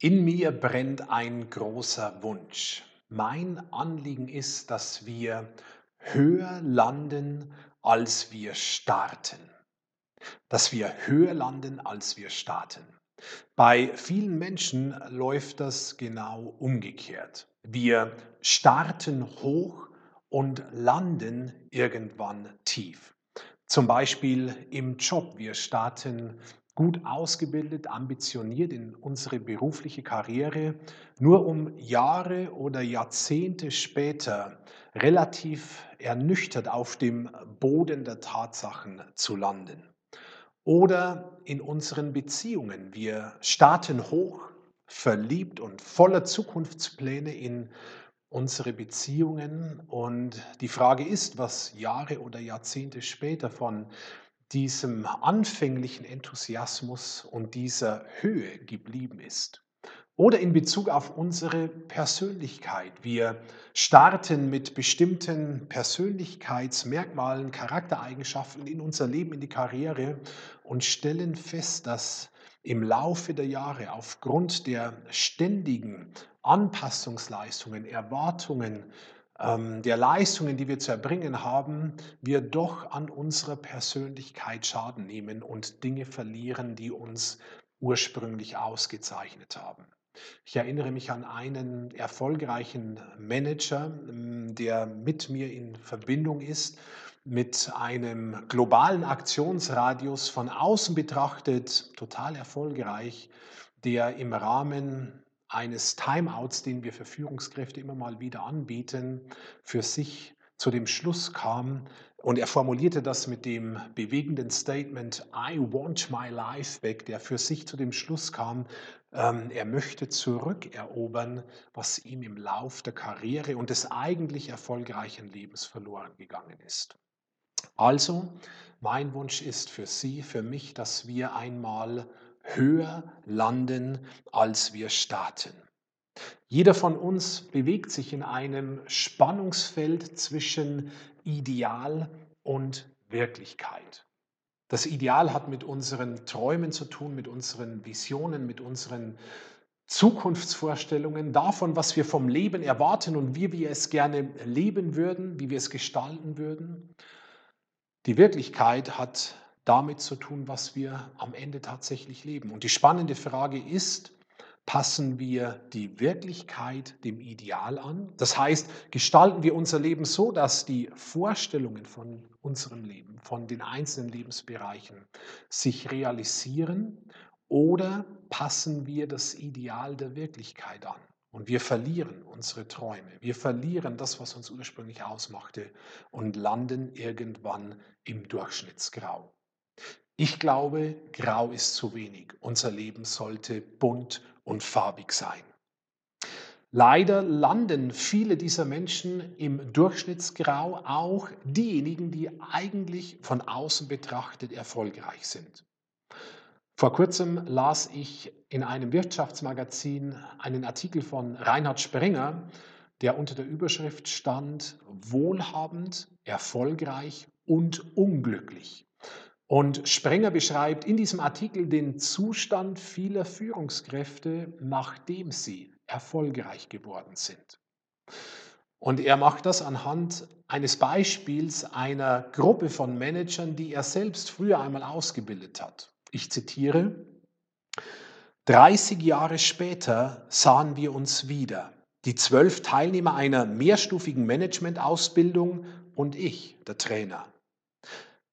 In mir brennt ein großer Wunsch. Mein Anliegen ist, dass wir höher landen, als wir starten. Dass wir höher landen, als wir starten. Bei vielen Menschen läuft das genau umgekehrt. Wir starten hoch und landen irgendwann tief. Zum Beispiel im Job. Wir starten gut ausgebildet, ambitioniert in unsere berufliche Karriere, nur um Jahre oder Jahrzehnte später relativ ernüchtert auf dem Boden der Tatsachen zu landen. Oder in unseren Beziehungen. Wir starten hoch, verliebt und voller Zukunftspläne in unsere Beziehungen. Und die Frage ist, was Jahre oder Jahrzehnte später von diesem anfänglichen Enthusiasmus und dieser Höhe geblieben ist. Oder in Bezug auf unsere Persönlichkeit. Wir starten mit bestimmten Persönlichkeitsmerkmalen, Charaktereigenschaften in unser Leben, in die Karriere und stellen fest, dass im Laufe der Jahre aufgrund der ständigen Anpassungsleistungen, Erwartungen, der Leistungen, die wir zu erbringen haben, wir doch an unserer Persönlichkeit Schaden nehmen und Dinge verlieren, die uns ursprünglich ausgezeichnet haben. Ich erinnere mich an einen erfolgreichen Manager, ähm, der mit mir in Verbindung ist, mit einem globalen Aktionsradius von außen betrachtet, total erfolgreich, der im Rahmen eines Timeouts, den wir für Führungskräfte immer mal wieder anbieten, für sich zu dem Schluss kam, und er formulierte das mit dem bewegenden Statement, I want my life back, der für sich zu dem Schluss kam, ähm, er möchte zurückerobern, was ihm im Lauf der Karriere und des eigentlich erfolgreichen Lebens verloren gegangen ist. Also, mein Wunsch ist für Sie, für mich, dass wir einmal höher landen, als wir starten. Jeder von uns bewegt sich in einem Spannungsfeld zwischen Ideal und Wirklichkeit. Das Ideal hat mit unseren Träumen zu tun, mit unseren Visionen, mit unseren Zukunftsvorstellungen, davon, was wir vom Leben erwarten und wie wir es gerne leben würden, wie wir es gestalten würden. Die Wirklichkeit hat damit zu tun, was wir am Ende tatsächlich leben. Und die spannende Frage ist, passen wir die Wirklichkeit dem Ideal an? Das heißt, gestalten wir unser Leben so, dass die Vorstellungen von unserem Leben, von den einzelnen Lebensbereichen sich realisieren oder passen wir das Ideal der Wirklichkeit an? Und wir verlieren unsere Träume, wir verlieren das, was uns ursprünglich ausmachte und landen irgendwann im Durchschnittsgrau. Ich glaube, grau ist zu wenig. Unser Leben sollte bunt und farbig sein. Leider landen viele dieser Menschen im Durchschnittsgrau, auch diejenigen, die eigentlich von außen betrachtet erfolgreich sind. Vor kurzem las ich in einem Wirtschaftsmagazin einen Artikel von Reinhard Sprenger, der unter der Überschrift stand Wohlhabend, erfolgreich und unglücklich. Und Sprenger beschreibt in diesem Artikel den Zustand vieler Führungskräfte, nachdem sie erfolgreich geworden sind. Und er macht das anhand eines Beispiels einer Gruppe von Managern, die er selbst früher einmal ausgebildet hat. Ich zitiere, 30 Jahre später sahen wir uns wieder, die zwölf Teilnehmer einer mehrstufigen Managementausbildung und ich, der Trainer.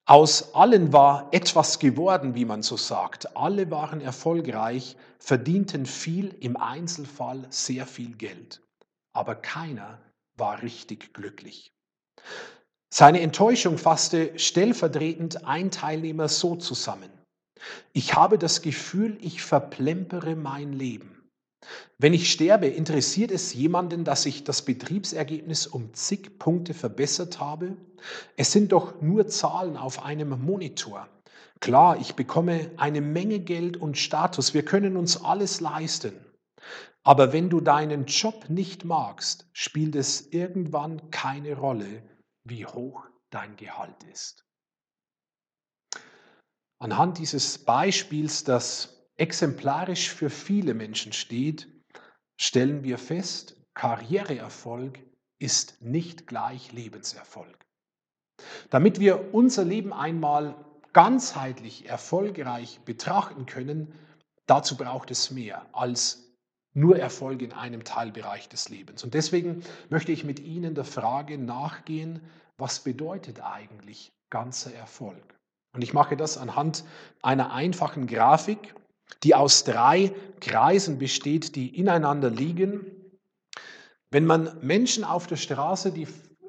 Aus allen war etwas geworden, wie man so sagt. Alle waren erfolgreich, verdienten viel, im Einzelfall sehr viel Geld. Aber keiner war richtig glücklich. Seine Enttäuschung fasste stellvertretend ein Teilnehmer so zusammen. Ich habe das Gefühl, ich verplempere mein Leben. Wenn ich sterbe, interessiert es jemanden, dass ich das Betriebsergebnis um zig Punkte verbessert habe? Es sind doch nur Zahlen auf einem Monitor. Klar, ich bekomme eine Menge Geld und Status, wir können uns alles leisten. Aber wenn du deinen Job nicht magst, spielt es irgendwann keine Rolle, wie hoch dein Gehalt ist. Anhand dieses Beispiels, das exemplarisch für viele Menschen steht, stellen wir fest, Karriereerfolg ist nicht gleich Lebenserfolg. Damit wir unser Leben einmal ganzheitlich erfolgreich betrachten können, dazu braucht es mehr als nur Erfolg in einem Teilbereich des Lebens. Und deswegen möchte ich mit Ihnen der Frage nachgehen, was bedeutet eigentlich ganzer Erfolg? Und ich mache das anhand einer einfachen Grafik, die aus drei Kreisen besteht, die ineinander liegen. Wenn man Menschen auf der Straße die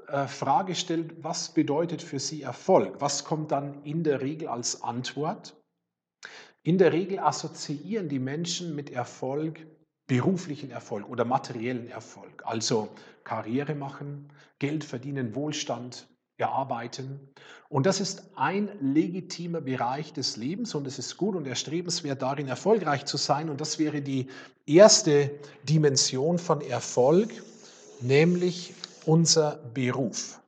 äh, Frage stellt, was bedeutet für sie Erfolg, was kommt dann in der Regel als Antwort? In der Regel assoziieren die Menschen mit Erfolg beruflichen Erfolg oder materiellen Erfolg, also Karriere machen, Geld verdienen, Wohlstand erarbeiten. Und das ist ein legitimer Bereich des Lebens und es ist gut und erstrebenswert, darin erfolgreich zu sein. Und das wäre die erste Dimension von Erfolg, nämlich unser Beruf.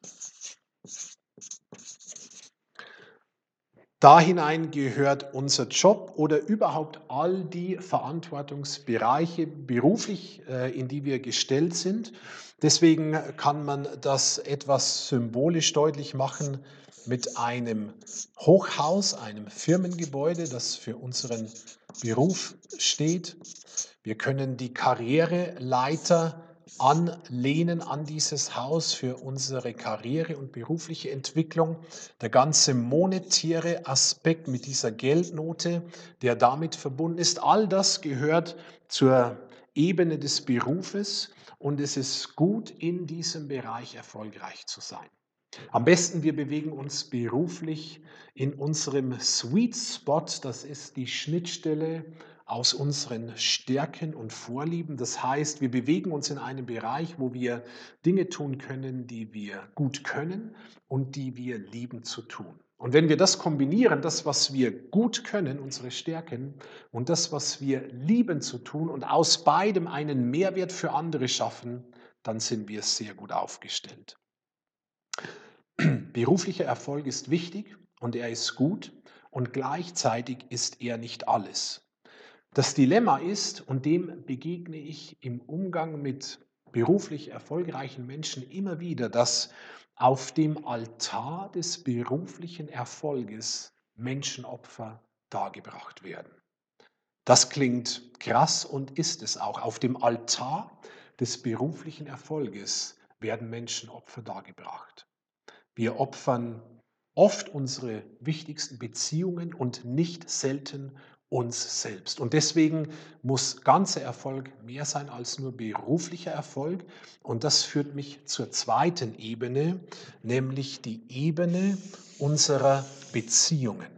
Da hinein gehört unser Job oder überhaupt all die Verantwortungsbereiche beruflich, äh, in die wir gestellt sind. Deswegen kann man das etwas symbolisch deutlich machen mit einem Hochhaus, einem Firmengebäude, das für unseren Beruf steht. Wir können die Karriereleiter anlehnen an dieses Haus für unsere Karriere und berufliche Entwicklung. Der ganze monetäre Aspekt mit dieser Geldnote, der damit verbunden ist, all das gehört zur Ebene des Berufes und es ist gut, in diesem Bereich erfolgreich zu sein. Am besten, wir bewegen uns beruflich in unserem Sweet Spot, das ist die Schnittstelle aus unseren Stärken und Vorlieben. Das heißt, wir bewegen uns in einem Bereich, wo wir Dinge tun können, die wir gut können und die wir lieben zu tun. Und wenn wir das kombinieren, das, was wir gut können, unsere Stärken, und das, was wir lieben zu tun, und aus beidem einen Mehrwert für andere schaffen, dann sind wir sehr gut aufgestellt. Beruflicher Erfolg ist wichtig und er ist gut und gleichzeitig ist er nicht alles. Das Dilemma ist, und dem begegne ich im Umgang mit beruflich erfolgreichen Menschen immer wieder, dass auf dem Altar des beruflichen Erfolges Menschenopfer dargebracht werden. Das klingt krass und ist es auch. Auf dem Altar des beruflichen Erfolges werden Menschenopfer dargebracht. Wir opfern oft unsere wichtigsten Beziehungen und nicht selten uns selbst. Und deswegen muss ganzer Erfolg mehr sein als nur beruflicher Erfolg. Und das führt mich zur zweiten Ebene, nämlich die Ebene unserer Beziehungen.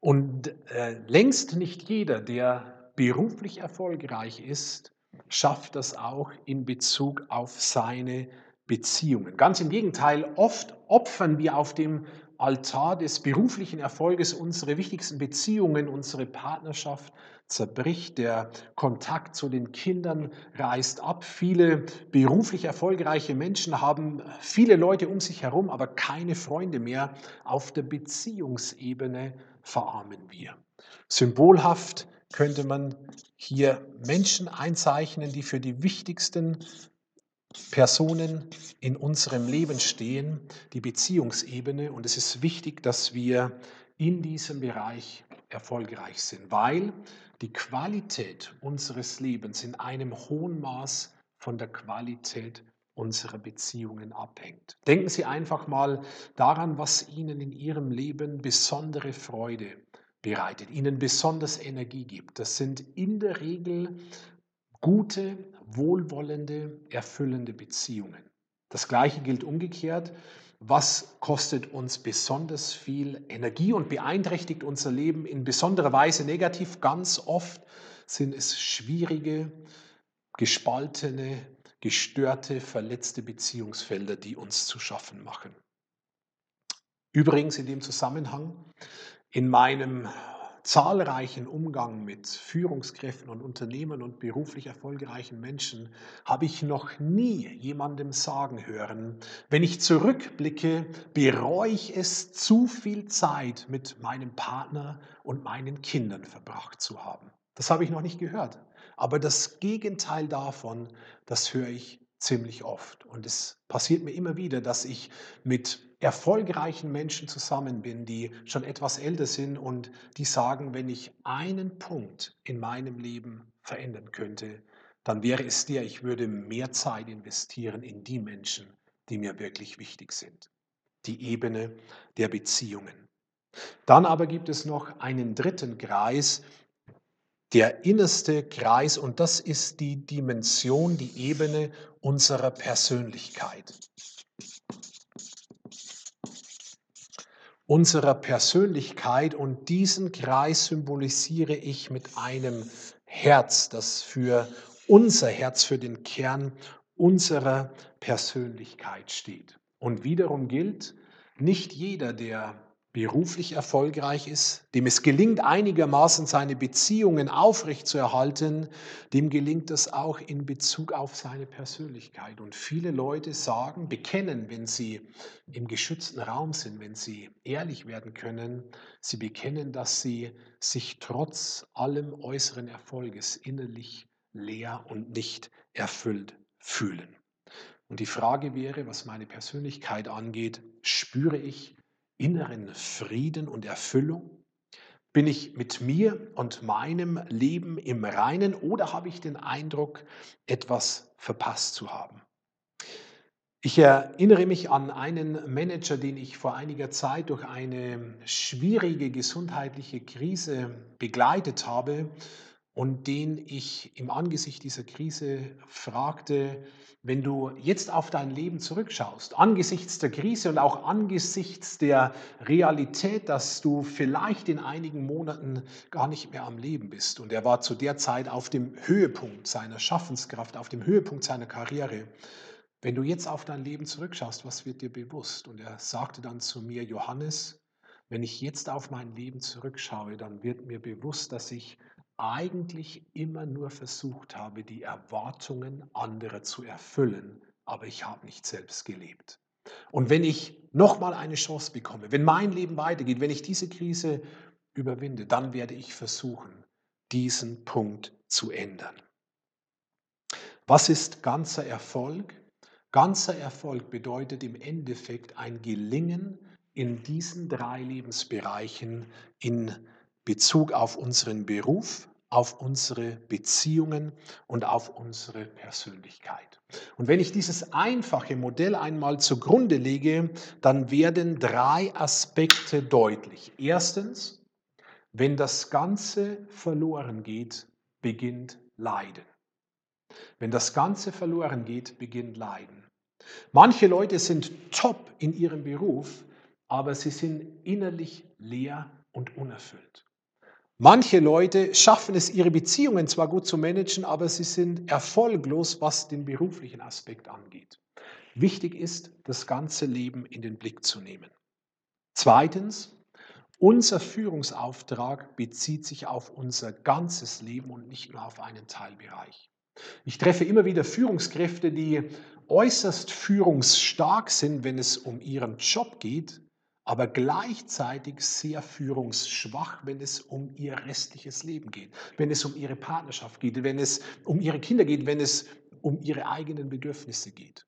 Und äh, längst nicht jeder, der beruflich erfolgreich ist, schafft das auch in Bezug auf seine Beziehungen. Ganz im Gegenteil, oft opfern wir auf dem Altar des beruflichen Erfolges unsere wichtigsten Beziehungen, unsere Partnerschaft zerbricht, der Kontakt zu den Kindern reißt ab. Viele beruflich erfolgreiche Menschen haben viele Leute um sich herum, aber keine Freunde mehr. Auf der Beziehungsebene verarmen wir. Symbolhaft könnte man hier Menschen einzeichnen, die für die wichtigsten Personen in unserem Leben stehen, die Beziehungsebene. Und es ist wichtig, dass wir in diesem Bereich erfolgreich sind, weil die Qualität unseres Lebens in einem hohen Maß von der Qualität unserer Beziehungen abhängt. Denken Sie einfach mal daran, was Ihnen in Ihrem Leben besondere Freude bereitet, Ihnen besonders Energie gibt. Das sind in der Regel gute, wohlwollende, erfüllende Beziehungen. Das Gleiche gilt umgekehrt. Was kostet uns besonders viel Energie und beeinträchtigt unser Leben in besonderer Weise negativ? Ganz oft sind es schwierige, gespaltene, gestörte, verletzte Beziehungsfelder, die uns zu schaffen machen. Übrigens in dem Zusammenhang, in meinem zahlreichen Umgang mit Führungskräften und Unternehmern und beruflich erfolgreichen Menschen habe ich noch nie jemandem sagen hören, wenn ich zurückblicke, bereue ich es, zu viel Zeit mit meinem Partner und meinen Kindern verbracht zu haben. Das habe ich noch nicht gehört. Aber das Gegenteil davon, das höre ich ziemlich oft. Und es passiert mir immer wieder, dass ich mit erfolgreichen Menschen zusammen bin, die schon etwas älter sind und die sagen, wenn ich einen Punkt in meinem Leben verändern könnte, dann wäre es der, ich würde mehr Zeit investieren in die Menschen, die mir wirklich wichtig sind. Die Ebene der Beziehungen. Dann aber gibt es noch einen dritten Kreis, der innerste Kreis und das ist die Dimension, die Ebene unserer Persönlichkeit. Unserer Persönlichkeit und diesen Kreis symbolisiere ich mit einem Herz, das für unser Herz, für den Kern unserer Persönlichkeit steht. Und wiederum gilt, nicht jeder, der beruflich erfolgreich ist, dem es gelingt, einigermaßen seine Beziehungen aufrechtzuerhalten, dem gelingt es auch in Bezug auf seine Persönlichkeit. Und viele Leute sagen, bekennen, wenn sie im geschützten Raum sind, wenn sie ehrlich werden können, sie bekennen, dass sie sich trotz allem äußeren Erfolges innerlich leer und nicht erfüllt fühlen. Und die Frage wäre, was meine Persönlichkeit angeht, spüre ich inneren Frieden und Erfüllung? Bin ich mit mir und meinem Leben im Reinen oder habe ich den Eindruck, etwas verpasst zu haben? Ich erinnere mich an einen Manager, den ich vor einiger Zeit durch eine schwierige gesundheitliche Krise begleitet habe und den ich im Angesicht dieser Krise fragte, wenn du jetzt auf dein Leben zurückschaust, angesichts der Krise und auch angesichts der Realität, dass du vielleicht in einigen Monaten gar nicht mehr am Leben bist. Und er war zu der Zeit auf dem Höhepunkt seiner Schaffenskraft, auf dem Höhepunkt seiner Karriere. Wenn du jetzt auf dein Leben zurückschaust, was wird dir bewusst? Und er sagte dann zu mir, Johannes, wenn ich jetzt auf mein Leben zurückschaue, dann wird mir bewusst, dass ich eigentlich immer nur versucht habe, die Erwartungen anderer zu erfüllen, aber ich habe nicht selbst gelebt. Und wenn ich nochmal eine Chance bekomme, wenn mein Leben weitergeht, wenn ich diese Krise überwinde, dann werde ich versuchen, diesen Punkt zu ändern. Was ist ganzer Erfolg? Ganzer Erfolg bedeutet im Endeffekt ein Gelingen in diesen drei Lebensbereichen in Bezug auf unseren Beruf, auf unsere Beziehungen und auf unsere Persönlichkeit. Und wenn ich dieses einfache Modell einmal zugrunde lege, dann werden drei Aspekte deutlich. Erstens, wenn das Ganze verloren geht, beginnt Leiden. Wenn das Ganze verloren geht, beginnt Leiden. Manche Leute sind top in ihrem Beruf, aber sie sind innerlich leer und unerfüllt. Manche Leute schaffen es, ihre Beziehungen zwar gut zu managen, aber sie sind erfolglos, was den beruflichen Aspekt angeht. Wichtig ist, das ganze Leben in den Blick zu nehmen. Zweitens, unser Führungsauftrag bezieht sich auf unser ganzes Leben und nicht nur auf einen Teilbereich. Ich treffe immer wieder Führungskräfte, die äußerst führungsstark sind, wenn es um ihren Job geht, aber gleichzeitig sehr führungsschwach, wenn es um ihr restliches Leben geht, wenn es um ihre Partnerschaft geht, wenn es um ihre Kinder geht, wenn es um ihre eigenen Bedürfnisse geht.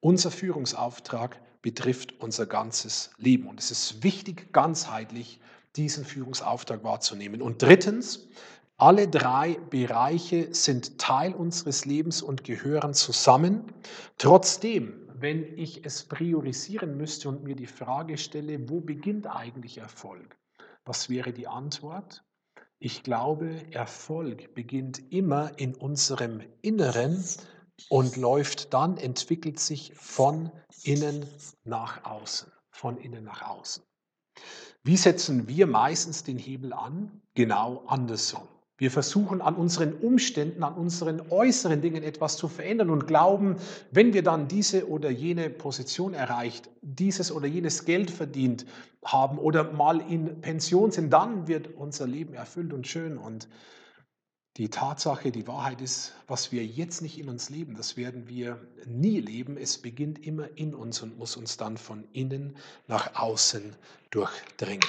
Unser Führungsauftrag betrifft unser ganzes Leben und es ist wichtig, ganzheitlich diesen Führungsauftrag wahrzunehmen. Und drittens, alle drei Bereiche sind Teil unseres Lebens und gehören zusammen. Trotzdem wenn ich es priorisieren müsste und mir die Frage stelle, wo beginnt eigentlich Erfolg? Was wäre die Antwort? Ich glaube, Erfolg beginnt immer in unserem Inneren und läuft dann, entwickelt sich von innen nach außen. Von innen nach außen. Wie setzen wir meistens den Hebel an? Genau andersrum. Wir versuchen an unseren Umständen, an unseren äußeren Dingen etwas zu verändern und glauben, wenn wir dann diese oder jene Position erreicht, dieses oder jenes Geld verdient haben oder mal in Pension sind, dann wird unser Leben erfüllt und schön. Und die Tatsache, die Wahrheit ist, was wir jetzt nicht in uns leben, das werden wir nie leben. Es beginnt immer in uns und muss uns dann von innen nach außen durchdringen.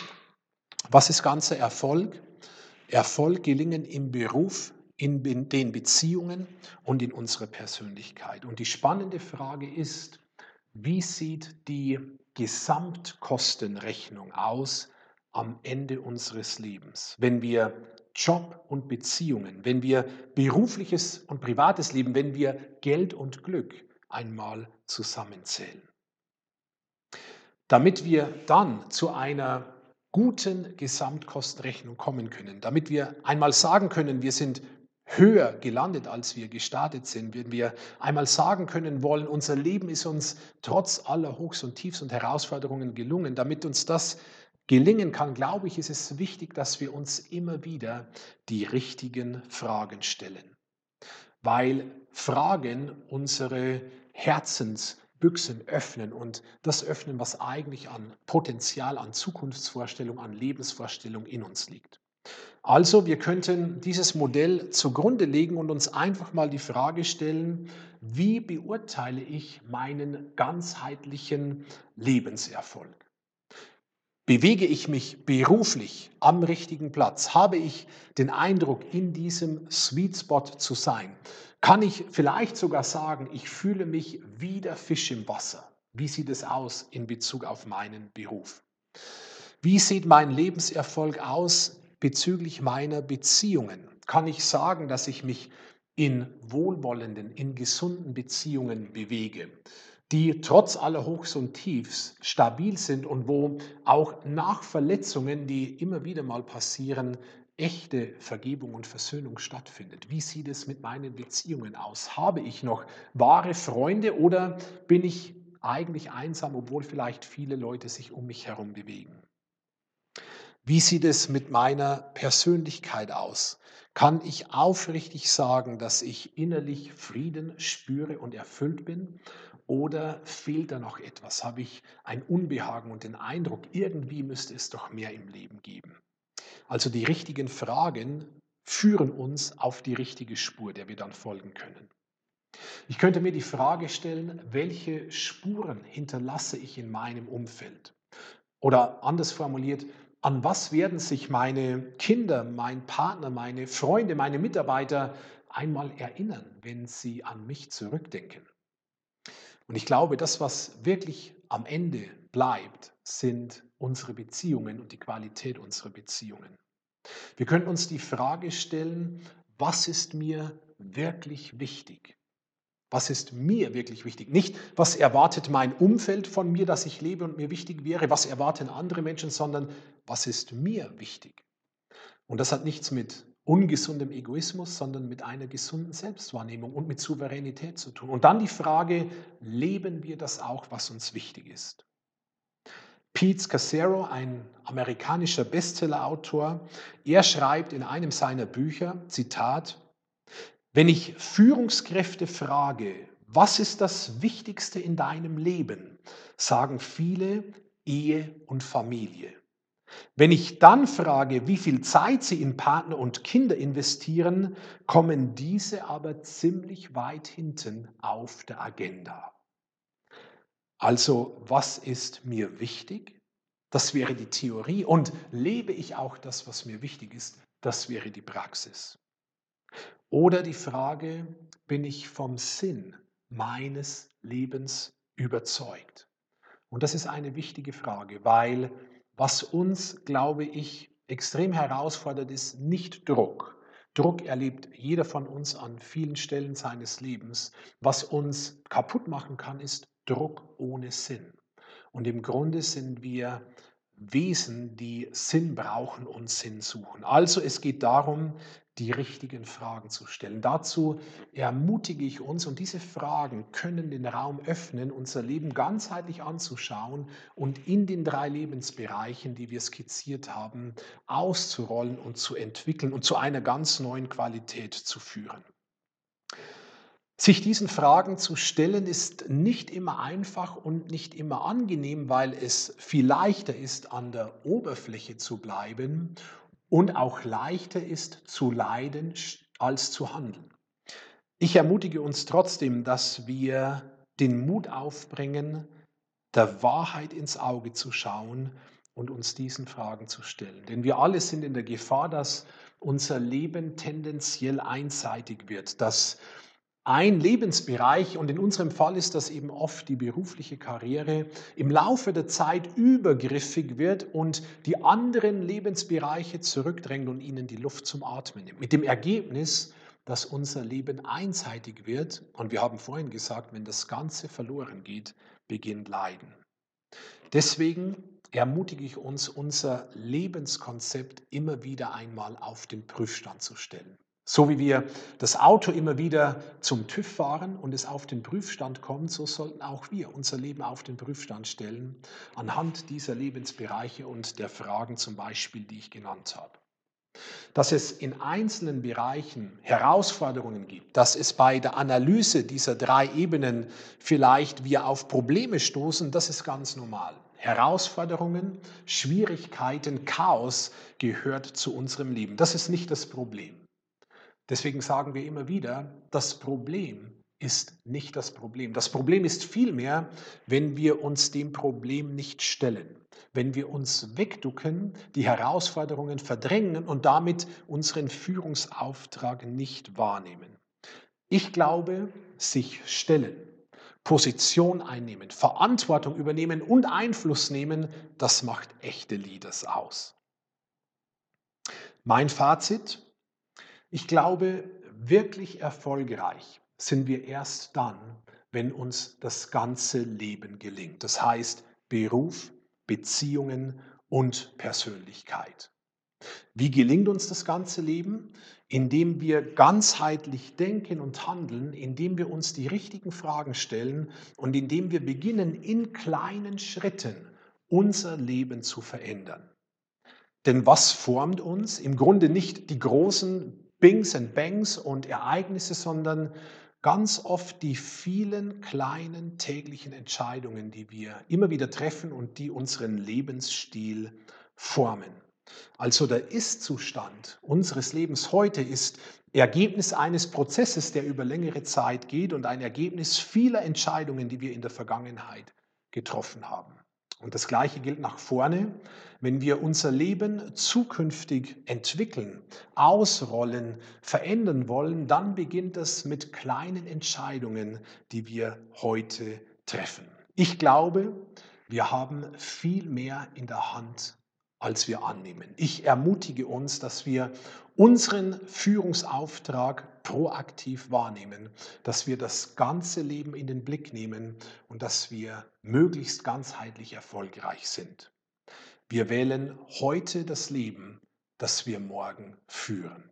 Was ist ganzer Erfolg? Erfolg gelingen im Beruf, in den Beziehungen und in unserer Persönlichkeit. Und die spannende Frage ist, wie sieht die Gesamtkostenrechnung aus am Ende unseres Lebens, wenn wir Job und Beziehungen, wenn wir berufliches und privates Leben, wenn wir Geld und Glück einmal zusammenzählen. Damit wir dann zu einer guten Gesamtkostenrechnung kommen können, damit wir einmal sagen können, wir sind höher gelandet, als wir gestartet sind, wenn wir einmal sagen können wollen, unser Leben ist uns trotz aller Hochs und Tiefs und Herausforderungen gelungen, damit uns das gelingen kann, glaube ich, ist es wichtig, dass wir uns immer wieder die richtigen Fragen stellen, weil Fragen unsere Herzens Büchsen öffnen und das öffnen, was eigentlich an Potenzial, an Zukunftsvorstellung, an Lebensvorstellung in uns liegt. Also, wir könnten dieses Modell zugrunde legen und uns einfach mal die Frage stellen, wie beurteile ich meinen ganzheitlichen Lebenserfolg? Bewege ich mich beruflich am richtigen Platz? Habe ich den Eindruck, in diesem Sweet Spot zu sein? Kann ich vielleicht sogar sagen, ich fühle mich wie der Fisch im Wasser? Wie sieht es aus in Bezug auf meinen Beruf? Wie sieht mein Lebenserfolg aus bezüglich meiner Beziehungen? Kann ich sagen, dass ich mich in wohlwollenden, in gesunden Beziehungen bewege? die trotz aller Hochs und Tiefs stabil sind und wo auch nach Verletzungen, die immer wieder mal passieren, echte Vergebung und Versöhnung stattfindet. Wie sieht es mit meinen Beziehungen aus? Habe ich noch wahre Freunde oder bin ich eigentlich einsam, obwohl vielleicht viele Leute sich um mich herum bewegen? Wie sieht es mit meiner Persönlichkeit aus? Kann ich aufrichtig sagen, dass ich innerlich Frieden spüre und erfüllt bin? Oder fehlt da noch etwas? Habe ich ein Unbehagen und den Eindruck, irgendwie müsste es doch mehr im Leben geben? Also die richtigen Fragen führen uns auf die richtige Spur, der wir dann folgen können. Ich könnte mir die Frage stellen, welche Spuren hinterlasse ich in meinem Umfeld? Oder anders formuliert, an was werden sich meine Kinder, mein Partner, meine Freunde, meine Mitarbeiter einmal erinnern, wenn sie an mich zurückdenken? Und ich glaube, das, was wirklich am Ende bleibt, sind unsere Beziehungen und die Qualität unserer Beziehungen. Wir können uns die Frage stellen, was ist mir wirklich wichtig? Was ist mir wirklich wichtig? Nicht, was erwartet mein Umfeld von mir, dass ich lebe und mir wichtig wäre, was erwarten andere Menschen, sondern was ist mir wichtig? Und das hat nichts mit ungesundem Egoismus, sondern mit einer gesunden Selbstwahrnehmung und mit Souveränität zu tun. Und dann die Frage, leben wir das auch, was uns wichtig ist? Pete Casero, ein amerikanischer Bestsellerautor, er schreibt in einem seiner Bücher, Zitat, wenn ich Führungskräfte frage, was ist das Wichtigste in deinem Leben, sagen viele Ehe und Familie. Wenn ich dann frage, wie viel Zeit Sie in Partner und Kinder investieren, kommen diese aber ziemlich weit hinten auf der Agenda. Also, was ist mir wichtig? Das wäre die Theorie. Und lebe ich auch das, was mir wichtig ist? Das wäre die Praxis. Oder die Frage, bin ich vom Sinn meines Lebens überzeugt? Und das ist eine wichtige Frage, weil was uns, glaube ich, extrem herausfordert, ist nicht Druck. Druck erlebt jeder von uns an vielen Stellen seines Lebens. Was uns kaputt machen kann, ist Druck ohne Sinn. Und im Grunde sind wir Wesen, die Sinn brauchen und Sinn suchen. Also es geht darum, die richtigen Fragen zu stellen. Dazu ermutige ich uns und diese Fragen können den Raum öffnen, unser Leben ganzheitlich anzuschauen und in den drei Lebensbereichen, die wir skizziert haben, auszurollen und zu entwickeln und zu einer ganz neuen Qualität zu führen. Sich diesen Fragen zu stellen ist nicht immer einfach und nicht immer angenehm, weil es viel leichter ist, an der Oberfläche zu bleiben und auch leichter ist zu leiden als zu handeln. Ich ermutige uns trotzdem, dass wir den Mut aufbringen, der Wahrheit ins Auge zu schauen und uns diesen Fragen zu stellen. Denn wir alle sind in der Gefahr, dass unser Leben tendenziell einseitig wird, dass ein Lebensbereich, und in unserem Fall ist das eben oft die berufliche Karriere, im Laufe der Zeit übergriffig wird und die anderen Lebensbereiche zurückdrängt und ihnen die Luft zum Atmen nimmt. Mit dem Ergebnis, dass unser Leben einseitig wird. Und wir haben vorhin gesagt, wenn das Ganze verloren geht, beginnt Leiden. Deswegen ermutige ich uns, unser Lebenskonzept immer wieder einmal auf den Prüfstand zu stellen. So wie wir das Auto immer wieder zum TÜV fahren und es auf den Prüfstand kommt, so sollten auch wir unser Leben auf den Prüfstand stellen, anhand dieser Lebensbereiche und der Fragen zum Beispiel, die ich genannt habe. Dass es in einzelnen Bereichen Herausforderungen gibt, dass es bei der Analyse dieser drei Ebenen vielleicht wir auf Probleme stoßen, das ist ganz normal. Herausforderungen, Schwierigkeiten, Chaos gehört zu unserem Leben. Das ist nicht das Problem. Deswegen sagen wir immer wieder, das Problem ist nicht das Problem. Das Problem ist vielmehr, wenn wir uns dem Problem nicht stellen, wenn wir uns wegducken, die Herausforderungen verdrängen und damit unseren Führungsauftrag nicht wahrnehmen. Ich glaube, sich stellen, Position einnehmen, Verantwortung übernehmen und Einfluss nehmen, das macht echte Leaders aus. Mein Fazit, ich glaube, wirklich erfolgreich sind wir erst dann, wenn uns das ganze Leben gelingt. Das heißt Beruf, Beziehungen und Persönlichkeit. Wie gelingt uns das ganze Leben? Indem wir ganzheitlich denken und handeln, indem wir uns die richtigen Fragen stellen und indem wir beginnen, in kleinen Schritten unser Leben zu verändern. Denn was formt uns? Im Grunde nicht die großen Bings and Bangs und Ereignisse, sondern ganz oft die vielen kleinen täglichen Entscheidungen, die wir immer wieder treffen und die unseren Lebensstil formen. Also der Ist-Zustand unseres Lebens heute ist Ergebnis eines Prozesses, der über längere Zeit geht und ein Ergebnis vieler Entscheidungen, die wir in der Vergangenheit getroffen haben. Und das Gleiche gilt nach vorne. Wenn wir unser Leben zukünftig entwickeln, ausrollen, verändern wollen, dann beginnt es mit kleinen Entscheidungen, die wir heute treffen. Ich glaube, wir haben viel mehr in der Hand als wir annehmen. Ich ermutige uns, dass wir unseren Führungsauftrag proaktiv wahrnehmen, dass wir das ganze Leben in den Blick nehmen und dass wir möglichst ganzheitlich erfolgreich sind. Wir wählen heute das Leben, das wir morgen führen.